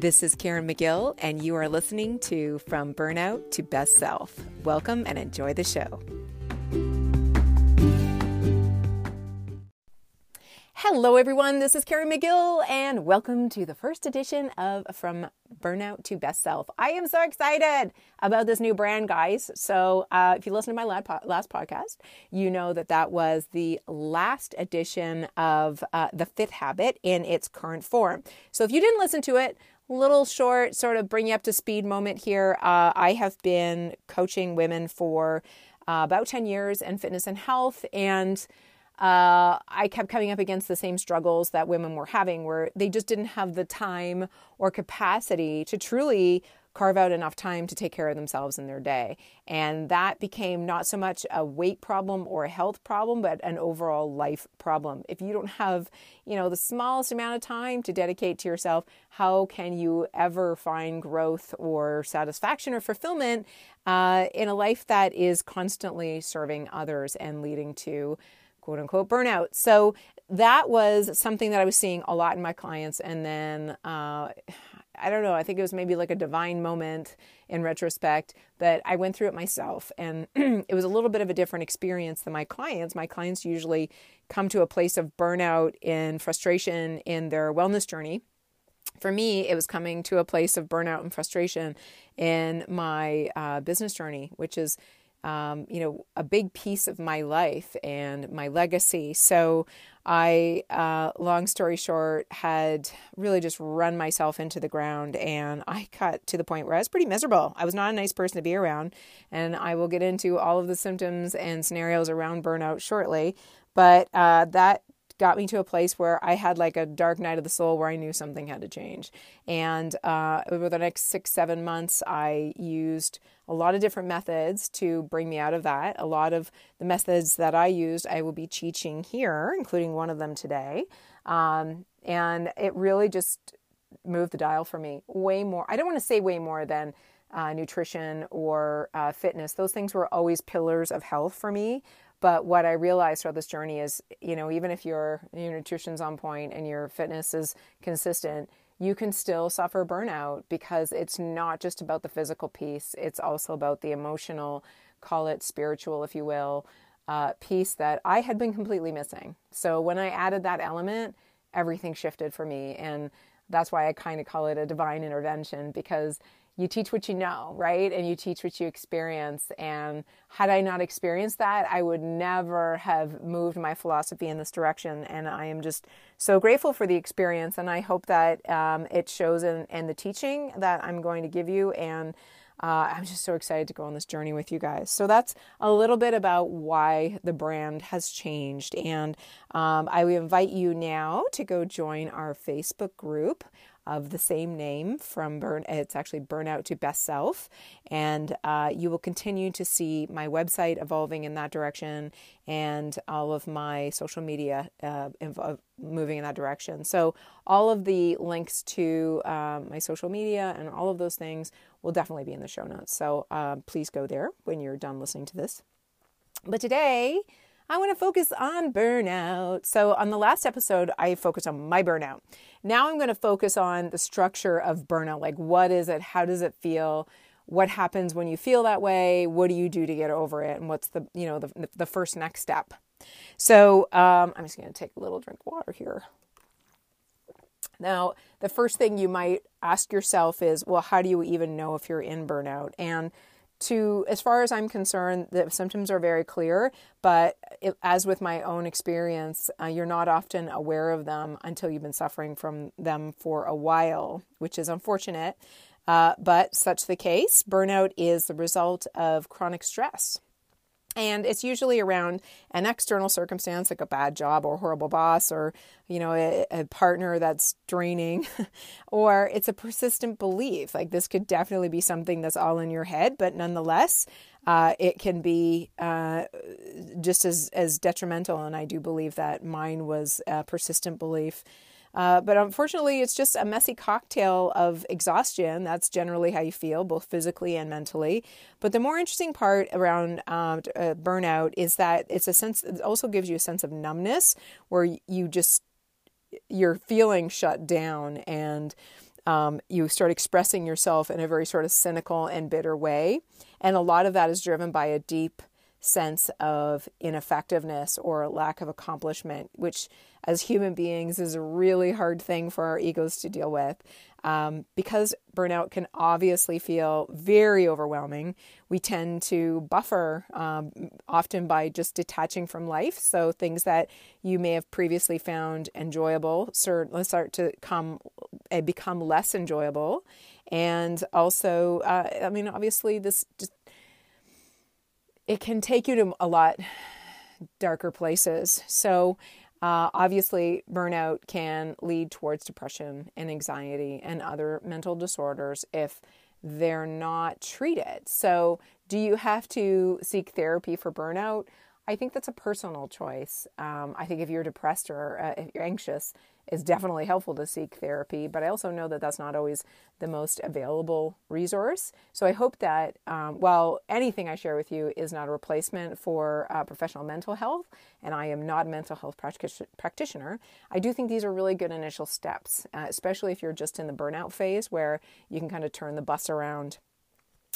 This is Caren Magill, and you are listening to From Burnout to Best Self. Welcome and enjoy the show. Hello, everyone. This is Caren Magill, and welcome to the first edition of From Burnout to Best Self. I am so excited about this new brand, guys. So, uh, if you listen to my last podcast, you know that that was the last edition of uh, The Fifth Habit in its current form. So, if you didn't listen to it, little short, sort of bring you up to speed moment here. Uh, I have been coaching women for uh, about 10 years in fitness and health, and uh, I kept coming up against the same struggles that women were having, where they just didn't have the time or capacity to truly carve out enough time to take care of themselves in their day. And that became not so much a weight problem or a health problem, but an overall life problem. If you don't have, you know, the smallest amount of time to dedicate to yourself, how can you ever find growth or satisfaction or fulfillment uh, in a life that is constantly serving others and leading to quote unquote burnout. So that was something that I was seeing a lot in my clients. And then uh, I don't know, I think it was maybe like a divine moment in retrospect but I went through it myself. And it was a little bit of a different experience than my clients. My clients usually come to a place of burnout and frustration in their wellness journey. For me, it was coming to a place of burnout and frustration in my uh, business journey, which is um, you know, a big piece of my life and my legacy. So I, uh, long story short, had really just run myself into the ground and I got to the point where I was pretty miserable. I was not a nice person to be around. And I will get into all of the symptoms and scenarios around burnout shortly. But uh, that got me to a place where I had like a dark night of the soul where I knew something had to change. And uh, over the next six, seven months, I used a lot of different methods to bring me out of that. A lot of the methods that I used, I will be teaching here, including one of them today. Um, and it really just moved the dial for me way more. I don't want to say way more than uh, nutrition or uh, fitness. Those things were always pillars of health for me. But what I realized throughout this journey is, you know, even if your your nutrition's on point and your fitness is consistent, you can still suffer burnout because it's not just about the physical piece. It's also about the emotional, call it spiritual, if you will, uh, piece that I had been completely missing. So when I added that element, everything shifted for me, and that's why I kind of call it a divine intervention because you teach what you know, right? And you teach what you experience. And had I not experienced that, I would never have moved my philosophy in this direction. And I am just so grateful for the experience. And I hope that um, it shows in, in the teaching that I'm going to give you. And uh, I'm just so excited to go on this journey with you guys. So that's a little bit about why the brand has changed. And um, I invite you now to go join our Facebook group of the same name from burn it's actually burnout to best self and uh, you will continue to see my website evolving in that direction and all of my social media uh, inv- moving in that direction so all of the links to um, my social media and all of those things will definitely be in the show notes so uh, please go there when you're done listening to this but today I want to focus on burnout. So, on the last episode, I focused on my burnout. Now, I'm going to focus on the structure of burnout. Like, what is it? How does it feel? What happens when you feel that way? What do you do to get over it? And what's the, you know, the, the first next step? So, um, I'm just going to take a little drink of water here. Now, the first thing you might ask yourself is, well, how do you even know if you're in burnout? And to as far as i'm concerned the symptoms are very clear but it, as with my own experience uh, you're not often aware of them until you've been suffering from them for a while which is unfortunate uh, but such the case burnout is the result of chronic stress and it's usually around an external circumstance like a bad job or a horrible boss or you know a, a, partner that's draining or it's a persistent belief. Like this could definitely be something that's all in your head but nonetheless uh, it can be uh, just as as detrimental. And i do believe that mine was a persistent belief uh, but unfortunately, it's just a messy cocktail of exhaustion. That's generally how you feel, both physically and mentally. But the more interesting part around um, uh, burnout is that it's a sense. It also gives you a sense of numbness, where you just you're feeling shut down and um, you start expressing yourself in a very sort of cynical and bitter way. And a lot of that is driven by a deep sense of ineffectiveness or lack of accomplishment, which as human beings is a really hard thing for our egos to deal with. Um, because burnout can obviously feel very overwhelming, we tend to buffer um, often by just detaching from life. So things that you may have previously found enjoyable start, start to come uh, become less enjoyable. And also, uh, I mean, obviously, this just it can take you to a lot darker places. So, uh, obviously, burnout can lead towards depression and anxiety and other mental disorders if they're not treated. So, do you have to seek therapy for burnout? I think that's a personal choice. Um, I think if you're depressed or uh, if you're anxious, it's definitely helpful to seek therapy. But I also know that that's not always the most available resource. So I hope that um, while anything I share with you is not a replacement for uh, professional mental health, and I am not a mental health practitioner, I do think these are really good initial steps, uh, especially if you're just in the burnout phase where you can kind of turn the bus around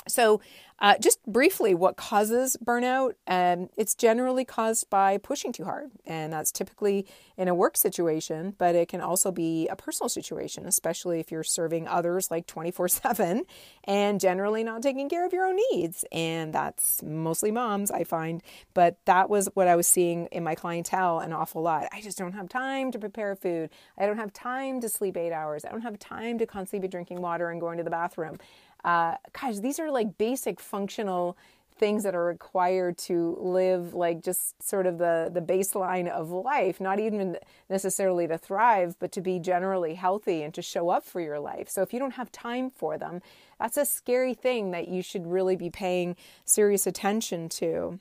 so, uh, just briefly, what causes burnout? Um, it's generally caused by pushing too hard, and that's typically in a work situation, but it can also be a personal situation, especially if you're serving others like 24 7 and generally not taking care of your own needs. And that's mostly moms, I find. But that was what I was seeing in my clientele an awful lot. I just don't have time to prepare food. I don't have time to sleep eight hours. I don't have time to constantly be drinking water and going to the bathroom uh, gosh, these are like basic functional things that are required to live like just sort of the the baseline of life not even necessarily to thrive but to be generally healthy and to show up for your life. So if you don't have time for them that's a scary thing that you should really be paying serious attention to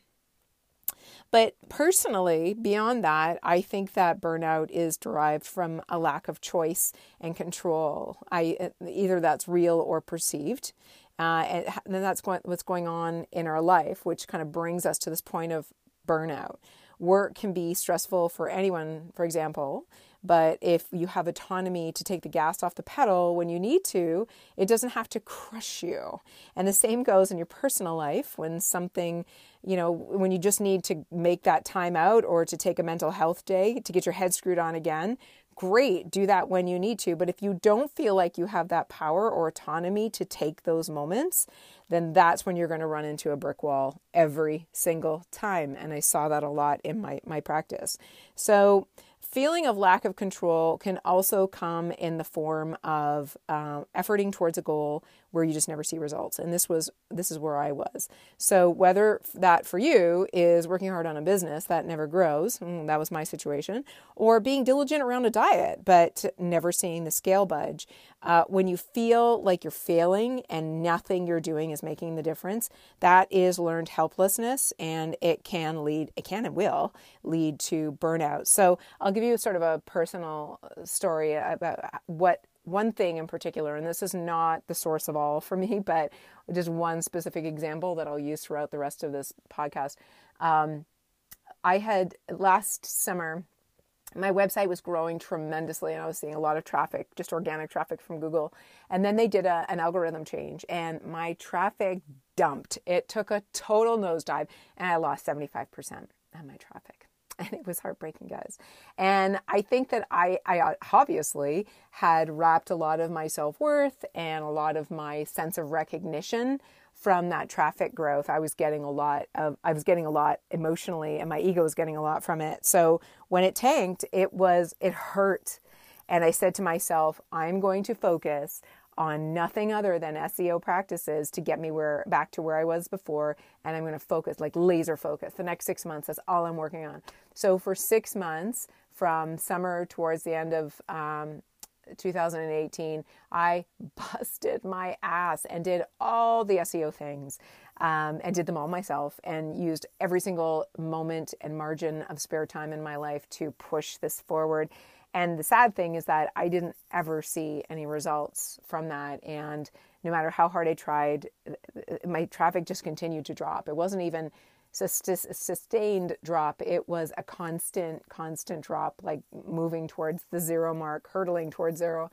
but personally, beyond that, I think that burnout is derived from a lack of choice and control. I either that's real or perceived. Uh, and then that's what's going on in our life, which kind of brings us to this point of burnout. Work can be stressful for anyone, for example, but if you have autonomy to take the gas off the pedal when you need to, it doesn't have to crush you. And the same goes in your personal life when something, you know, when you just need to make that time out or to take a mental health day to get your head screwed on again. Great, do that when you need to. But if you don't feel like you have that power or autonomy to take those moments, then that's when you're going to run into a brick wall every single time. And I saw that a lot in my, my practice. So, feeling of lack of control can also come in the form of uh, efforting towards a goal where you just never see results. And this was this is where i was. So whether that for you is working hard on a business that never grows mm, that was my situation or being diligent around a diet but never seeing the scale budge uh, when you feel like you're failing and nothing you're doing is making the difference that is learned helplessness and it can lead it can and will lead to burnout. So i'll give you sort of a personal story about what one thing in particular, and this is not the source of all for me, but just one specific example that I'll use throughout the rest of this podcast. Um, I had last summer, my website was growing tremendously, and I was seeing a lot of traffic, just organic traffic from Google. And then they did a, an algorithm change, and my traffic dumped. It took a total nosedive, and I lost 75% of my traffic. and it was heartbreaking, guys. And I think that I, I uh, obviously had wrapped a lot of my self worth and a lot of my sense of recognition from that traffic growth. I was getting a lot of, I was getting a lot emotionally, and my ego was getting a lot from it. So when it tanked, it was, it hurt. And I said to myself, I'm going to focus on nothing other than SEO practices to get me where back to where I was before and I'm going to focus like laser focus the next 6 months that's all I'm working on. So for 6 months from summer towards the end of um, 2018 I busted my ass and did all the SEO things um, and did them all myself and used every single moment and margin of spare time in my life to push this forward and the sad thing is that I didn't ever see any results from that. And no matter how hard I tried, my traffic just continued to drop. It wasn't even a sustained drop, it was a constant, constant drop, like moving towards the zero mark, hurtling towards zero.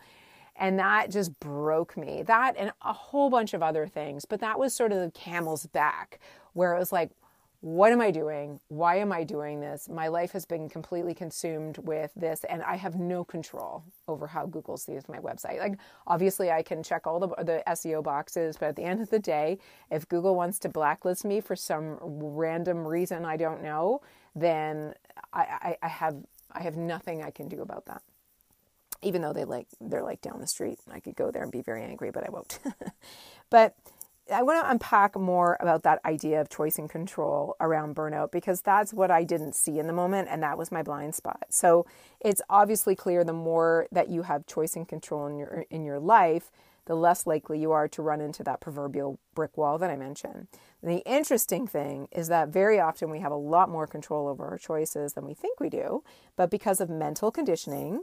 And that just broke me. That and a whole bunch of other things. But that was sort of the camel's back, where it was like, what am I doing? Why am I doing this? My life has been completely consumed with this, and I have no control over how Google sees my website. Like, obviously, I can check all the, the SEO boxes, but at the end of the day, if Google wants to blacklist me for some random reason I don't know, then I, I, I have I have nothing I can do about that. Even though they like they're like down the street, I could go there and be very angry, but I won't. but I want to unpack more about that idea of choice and control around burnout because that's what I didn't see in the moment and that was my blind spot. So it's obviously clear the more that you have choice and control in your in your life, the less likely you are to run into that proverbial brick wall that I mentioned. And the interesting thing is that very often we have a lot more control over our choices than we think we do, but because of mental conditioning,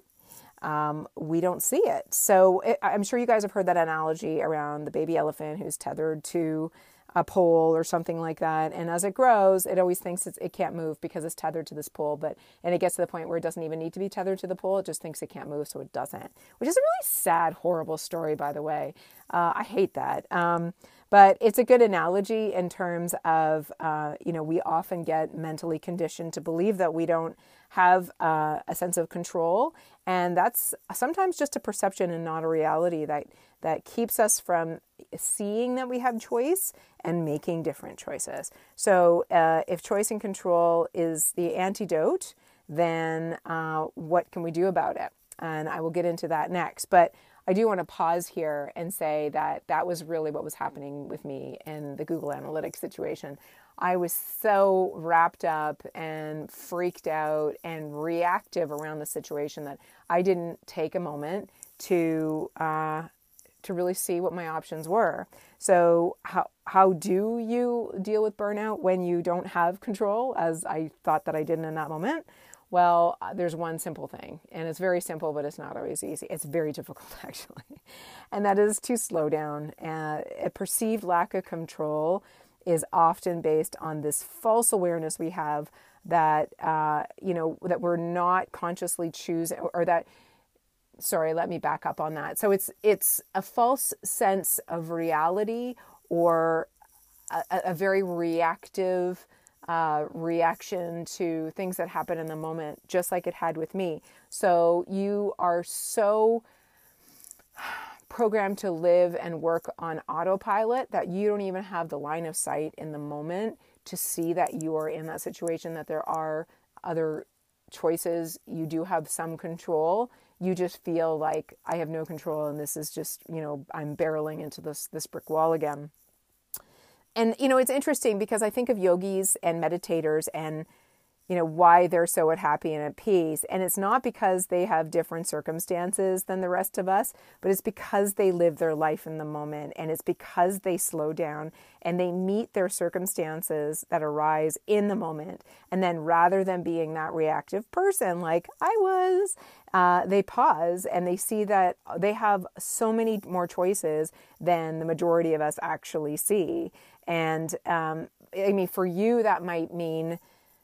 um, we don't see it. So it, I'm sure you guys have heard that analogy around the baby elephant who's tethered to a pole or something like that. And as it grows, it always thinks it can't move because it's tethered to this pole. But and it gets to the point where it doesn't even need to be tethered to the pole. It just thinks it can't move, so it doesn't. Which is a really sad, horrible story, by the way. Uh, I hate that. Um, but it's a good analogy in terms of, uh, you know, we often get mentally conditioned to believe that we don't have uh, a sense of control. And that's sometimes just a perception and not a reality that, that keeps us from seeing that we have choice and making different choices. So uh, if choice and control is the antidote, then uh, what can we do about it? And I will get into that next. But I do want to pause here and say that that was really what was happening with me in the Google Analytics situation. I was so wrapped up and freaked out and reactive around the situation that I didn't take a moment to uh, to really see what my options were. So how how do you deal with burnout when you don't have control, as I thought that I didn't in that moment? Well, uh, there's one simple thing, and it's very simple, but it's not always easy. It's very difficult, actually, and that is to slow down. Uh, a perceived lack of control is often based on this false awareness we have that uh, you know that we're not consciously choosing, or, that. Sorry, let me back up on that. So it's it's a false sense of reality or a, a very reactive uh, reaction to things that happen in the moment, just like it had with me. So you are so programmed to live and work on autopilot that you don't even have the line of sight in the moment to see that you are in that situation, that there are other choices. You do have some control. You just feel like I have no control and this is just, you know, I'm barreling into this this brick wall again. And, you know, it's interesting because I think of yogis and meditators and, you know, why they're so happy and at peace. And it's not because they have different circumstances than the rest of us, but it's because they live their life in the moment. And it's because they slow down and they meet their circumstances that arise in the moment. And then rather than being that reactive person like I was, uh, they pause and they see that they have so many more choices than the majority of us actually see. And um, I mean, for you, that might mean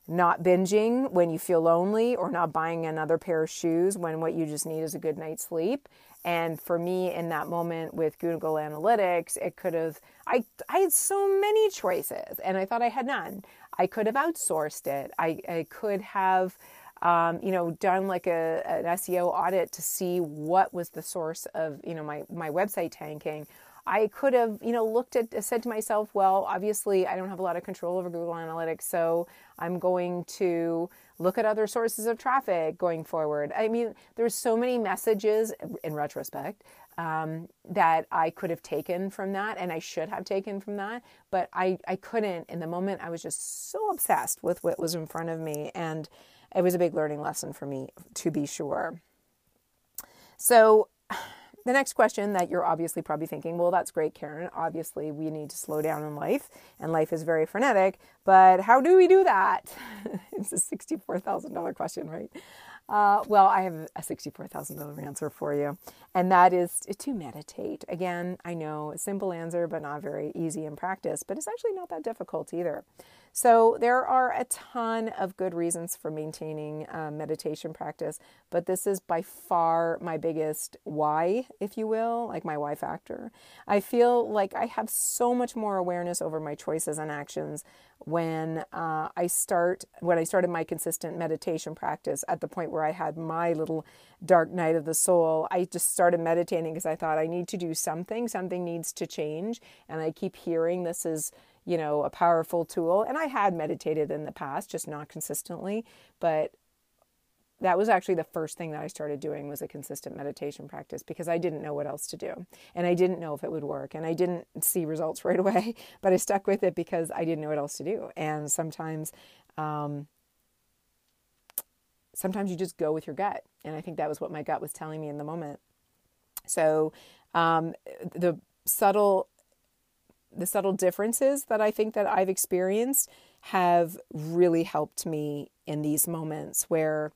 not binging when you feel lonely or not buying another pair of shoes when what you just need is a good night's sleep. And for me in that moment with Google Analytics, it could have I I had so many choices and I thought I had none. I could have outsourced it. I, I could have um, you know, done like a, an SEO audit to see what was the source of, you know, my, my website tanking I could have, you know, looked at, said to myself, well, obviously I don't have a lot of control over Google Analytics, so I'm going to look at other sources of traffic going forward. I mean, there's so many messages in retrospect um, that I could have taken from that and I should have taken from that, but I, I couldn't. In the moment, I was just so obsessed with what was in front of me, and it was a big learning lesson for me, to be sure. So, the next question that you're obviously probably thinking, well, that's great, Caren. Obviously, we need to slow down in life, and life is very frenetic, but how do we do that? it's a $64,000 question, right? Uh, well, I have a $64,000 answer for you, and that is to meditate. Again, I know a simple answer, but not very easy in practice, but it's actually not that difficult either. So, there are a ton of good reasons for maintaining uh, meditation practice, but this is by far my biggest why, if you will, like my why factor. I feel like I have so much more awareness over my choices and actions when uh, I start when I started my consistent meditation practice at the point where I had my little dark night of the soul. I just started meditating because I thought I need to do something. Something needs to change, and I keep hearing this is you know a powerful tool. And I had meditated in the past, just not consistently, but that was actually the first thing that I started doing was a consistent meditation practice because I didn't know what else to do. And I didn't know if it would work and I didn't see results right away, but I stuck with it because I didn't know what else to do. And sometimes um, sometimes you just go with your gut. And I think that was what my gut was telling me in the moment. So um, the subtle the subtle differences that I think that I've experienced have really helped me in these moments where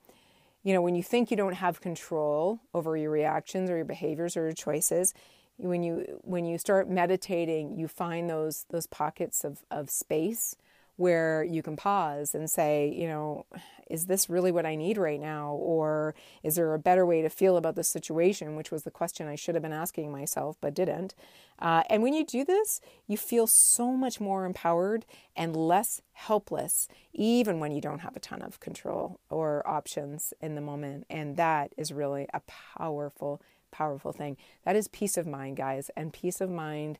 you know, when you think you don't have control over your reactions or your behaviors or your choices, when you when you start meditating, you find those those pockets of, of space where you can pause and say, you know, is this really what I need right now? Or is there a better way to feel about the situation? Which was the question I should have been asking myself, but didn't. Uh, and when you do this, you feel so much more empowered and less helpless, even when you don't have a ton of control or options in the moment. And that is really a powerful, powerful thing. That is peace of mind, guys. And peace of mind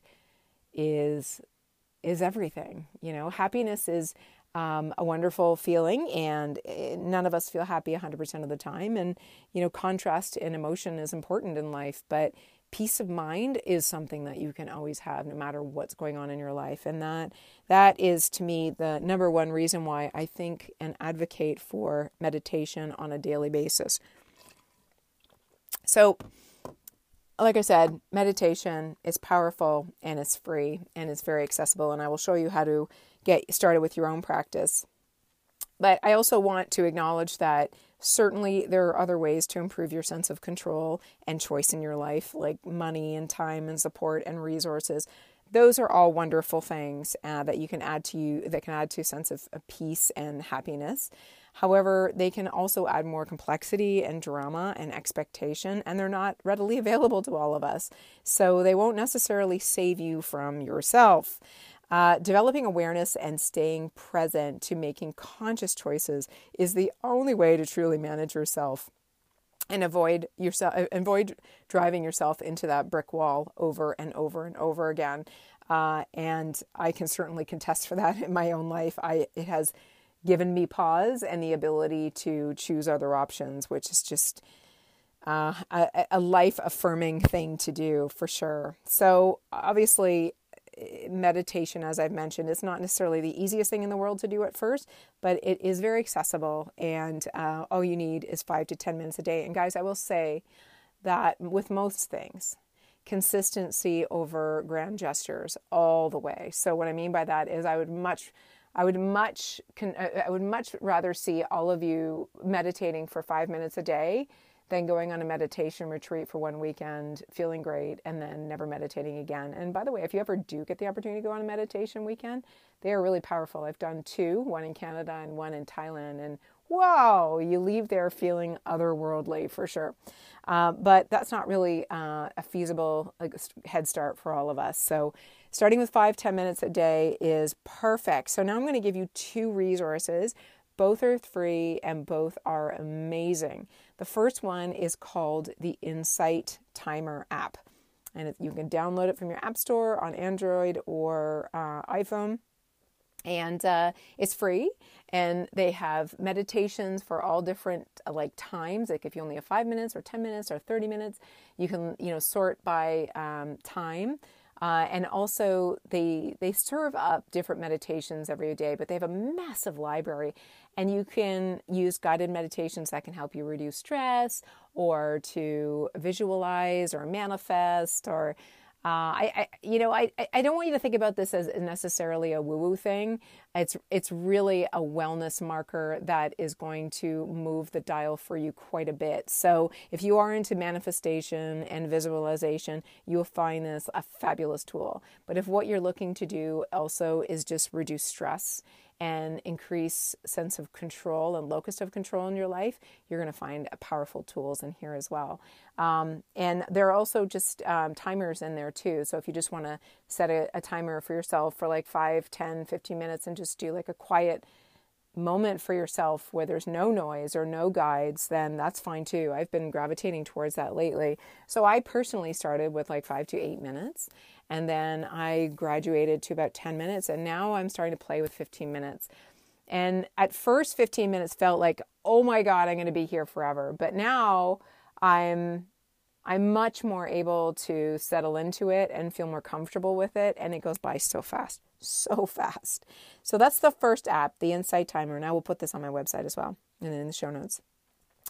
is is everything. You know, happiness is um, a wonderful feeling, and eh, none of us feel happy 100% of the time. And, you know, contrast in emotion is important in life, but peace of mind is something that you can always have no matter what's going on in your life and that that is to me the number one reason why I think and advocate for meditation on a daily basis. So like I said, meditation is powerful and it's free and it's very accessible. And I will show you how to get started with your own practice. But I also want to acknowledge that certainly there are other ways to improve your sense of control and choice in your life, like money and time and support and resources. Those are all wonderful things uh, that you can add to you that can add to a sense of, of peace and happiness. However, they can also add more complexity and drama and expectation, and they're not readily available to all of us. So they won't necessarily save you from yourself. Uh, developing awareness and staying present to making conscious choices is the only way to truly manage yourself and avoid yourself avoid driving yourself into that brick wall over and over and over again. Uh, and I can certainly contest for that in my own life. I it has given me pause and the ability to choose other options, which is just uh, a, a life affirming thing to do for sure. So, obviously, meditation, as I've mentioned, is not necessarily the easiest thing in the world to do at first, but it is very accessible. And uh, all you need is five to 10 minutes a day. And, guys, I will say that with most things, consistency over grand gestures all the way. So, what I mean by that is, I would much I would much I would much rather see all of you meditating for 5 minutes a day than going on a meditation retreat for one weekend, feeling great, and then never meditating again. And by the way, if you ever do get the opportunity to go on a meditation weekend, they are really powerful. I've done two, one in Canada and one in Thailand, and whoa, you leave there feeling otherworldly for sure. Uh, but that's not really uh, a feasible head start for all of us. So Starting with five, 10 minutes a day is perfect. So now I'm going to give you two resources. Both are free and both are amazing. The first one is called the Insight Timer app. And you can download it from your App Store on Android or uh, iPhone. And uh, it's free, and they have meditations for all different uh, like times. Like if you only have five minutes, or ten minutes, or thirty minutes, you can you know sort by um, time. Uh, and also, they they serve up different meditations every day, but they have a massive library, and you can use guided meditations that can help you reduce stress, or to visualize, or manifest, or Uh, I, I, you know, I, I don't want you to think about this as necessarily a woo-woo thing. It's, it's really a wellness marker that is going to move the dial for you quite a bit. So if you are into manifestation and visualization, you'll find this a fabulous tool. But if what you're looking to do also is just reduce stress and increase sense of control and locus of control in your life, you're going to find powerful tools in here as well. Um, and there are also just um, timers in there too. So if you just want to set a, a timer for yourself for like 5, 10, 15 minutes and just do like a quiet moment for yourself where there's no noise or no guides, then that's fine too. I've been gravitating towards that lately. So I personally started with like five to eight minutes. And then I graduated to about 10 minutes. And now I'm starting to play with 15 minutes. And at first, 15 minutes felt like, oh my God, I'm going to be here forever. But now I'm. I'm much more able to settle into it and feel more comfortable with it, and it goes by so fast so fast. So that's the first app, the Insight Timer, and I will put this on my website as well and in the show notes.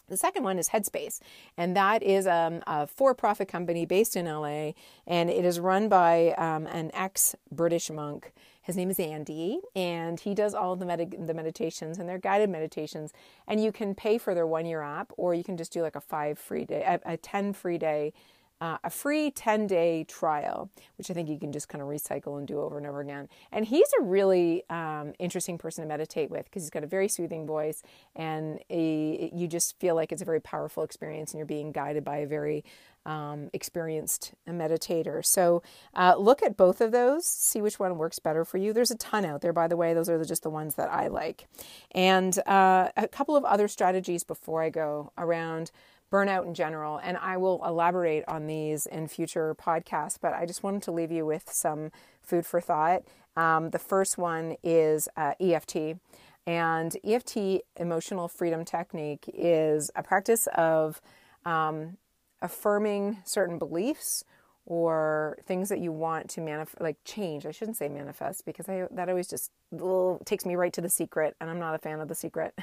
The second one is Headspace, and that is um, a for profit company based in LA, and it is run by um, an ex British monk. His name is Andy, and he does all the, med- the meditations, and they're guided meditations. And you can pay for their one year app, or you can just do like a five free day, a, a 10 free day uh, a free 10 day trial, which I think you can just kind of recycle and do over and over again. And he's a really um, interesting person to meditate with because he's got a very soothing voice and a, you just feel like it's a very powerful experience and you're being guided by a very um, experienced meditator. So uh, look at both of those, see which one works better for you. There's a ton out there, by the way. Those are just the ones that I like. And uh, a couple of other strategies before I go around burnout in general. And I will elaborate on these in future podcasts, but I just wanted to leave you with some food for thought. Um, the first one is uh, EFT. And EFT, emotional freedom technique, is a practice of um, affirming certain beliefs or things that you want to manifest, like change. I shouldn't say manifest because I, that always just ugh, takes me right to the secret, and I'm not a fan of the secret.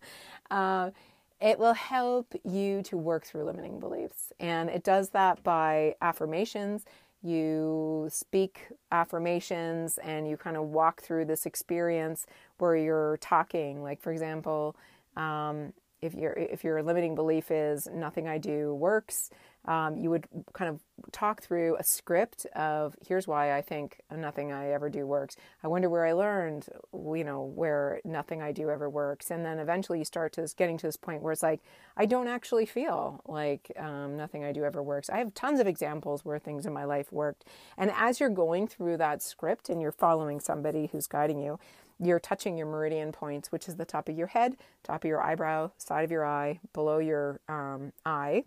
uh, it will help you to work through limiting beliefs. And it does that by affirmations. You speak affirmations and you kind of walk through this experience where you're talking. Like, for example, um, if, your if your limiting belief is nothing I do works, um, you would kind of talk through a script of here's why I think nothing I ever do works. I wonder where I learned, you know, where nothing I do ever works. And then eventually you start to getting to this point where it's like, I don't actually feel like um, nothing I do ever works. I have tons of examples where things in my life worked. And as you're going through that script and you're following somebody who's guiding you, you're touching your meridian points, which is the top of your head, top of your eyebrow, side of your eye, below your um, eye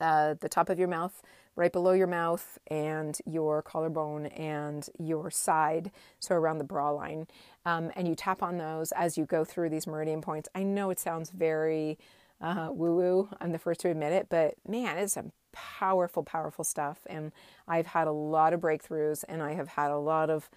uh, the top of your mouth, right below your mouth, and your collarbone and your side, so around the bra line. Um, and you tap on those as you go through these meridian points. I know it sounds very uh, woo woo, I'm the first to admit it, but man, it's some powerful, powerful stuff. And I've had a lot of breakthroughs and I have had a lot of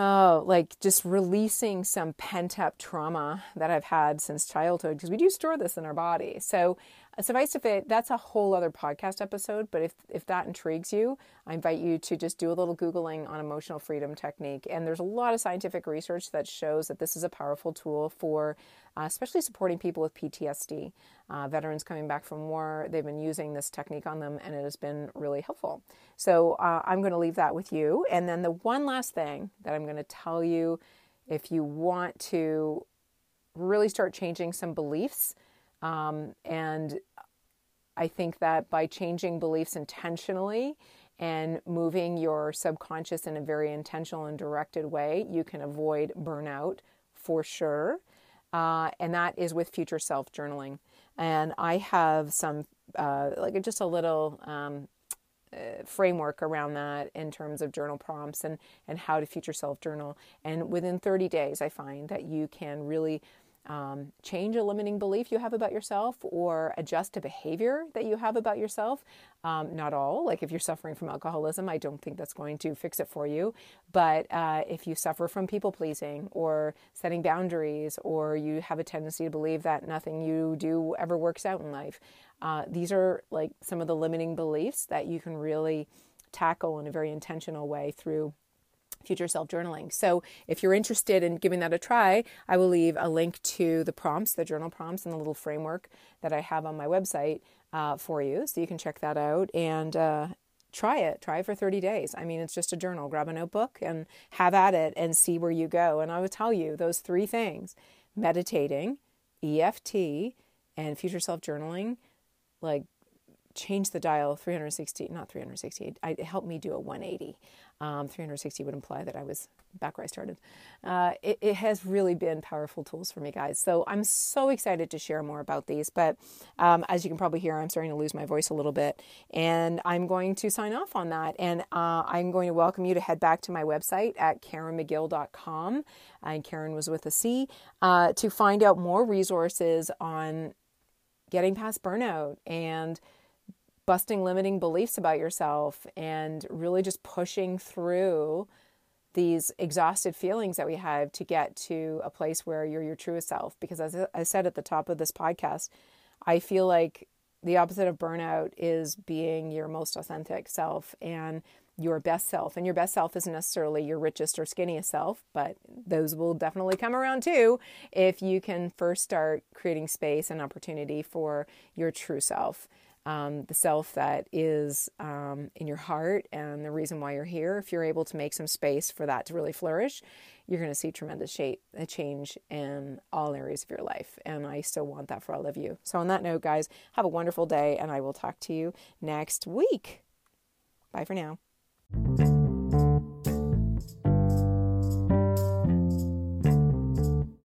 Oh, like just releasing some pent up trauma that I've had since childhood because we do store this in our body. So suffice to say, that's a whole other podcast episode. But if, if that intrigues you, I invite you to just do a little Googling on emotional freedom technique. And there's a lot of scientific research that shows that this is a powerful tool for uh, especially supporting people with PTSD. Uh, veterans coming back from war, they've been using this technique on them and it has been really helpful. So uh, I'm going to leave that with you. And then the one last thing that I'm going to tell you if you want to really start changing some beliefs, um, and I think that by changing beliefs intentionally and moving your subconscious in a very intentional and directed way, you can avoid burnout for sure. Uh, and that is with future self journaling. And I have some, uh, like just a little um, uh, framework around that in terms of journal prompts and, and how to future self journal. And within 30 days, I find that you can really um, change a limiting belief you have about yourself or adjust a behavior that you have about yourself. Um, not all, like if you're suffering from alcoholism, I don't think that's going to fix it for you. But uh, if you suffer from people pleasing or setting boundaries, or you have a tendency to believe that nothing you do ever works out in life, uh, these are like some of the limiting beliefs that you can really tackle in a very intentional way through future self journaling. So, if you're interested in giving that a try, I will leave a link to the prompts, the journal prompts, and the little framework that I have on my website uh, for you. So, you can check that out and uh, try it. Try it for 30 days. I mean, it's just a journal. Grab a notebook and have at it and see where you go. And I will tell you those three things meditating, EFT, and future self journaling like change the dial 360 not 360 I, it helped me do a 180 um, 360 would imply that I was back where I started. Uh, it, it, has really been powerful tools for me, guys. So I'm so excited to share more about these. But um, as you can probably hear, I'm starting to lose my voice a little bit. And I'm going to sign off on that. And uh, I'm going to welcome you to head back to my website at CarenMagill.com. And Caren was with a C uh, to find out more resources on getting past burnout and busting limiting beliefs about yourself and really just pushing through these exhausted feelings that we have to get to a place where you're your truest self. Because as I said at the top of this podcast, I feel like the opposite of burnout is being your most authentic self and your best self. And your best self isn't necessarily your richest or skinniest self, but those will definitely come around too if you can first start creating space and opportunity for your true self um, the self that is um, in your heart and the reason why you're here, if you're able to make some space for that to really flourish, you're going to see tremendous shape, a change in all areas of your life. And I still want that for all of you. So, on that note, guys, have a wonderful day, and I will talk to you next week. Bye for now.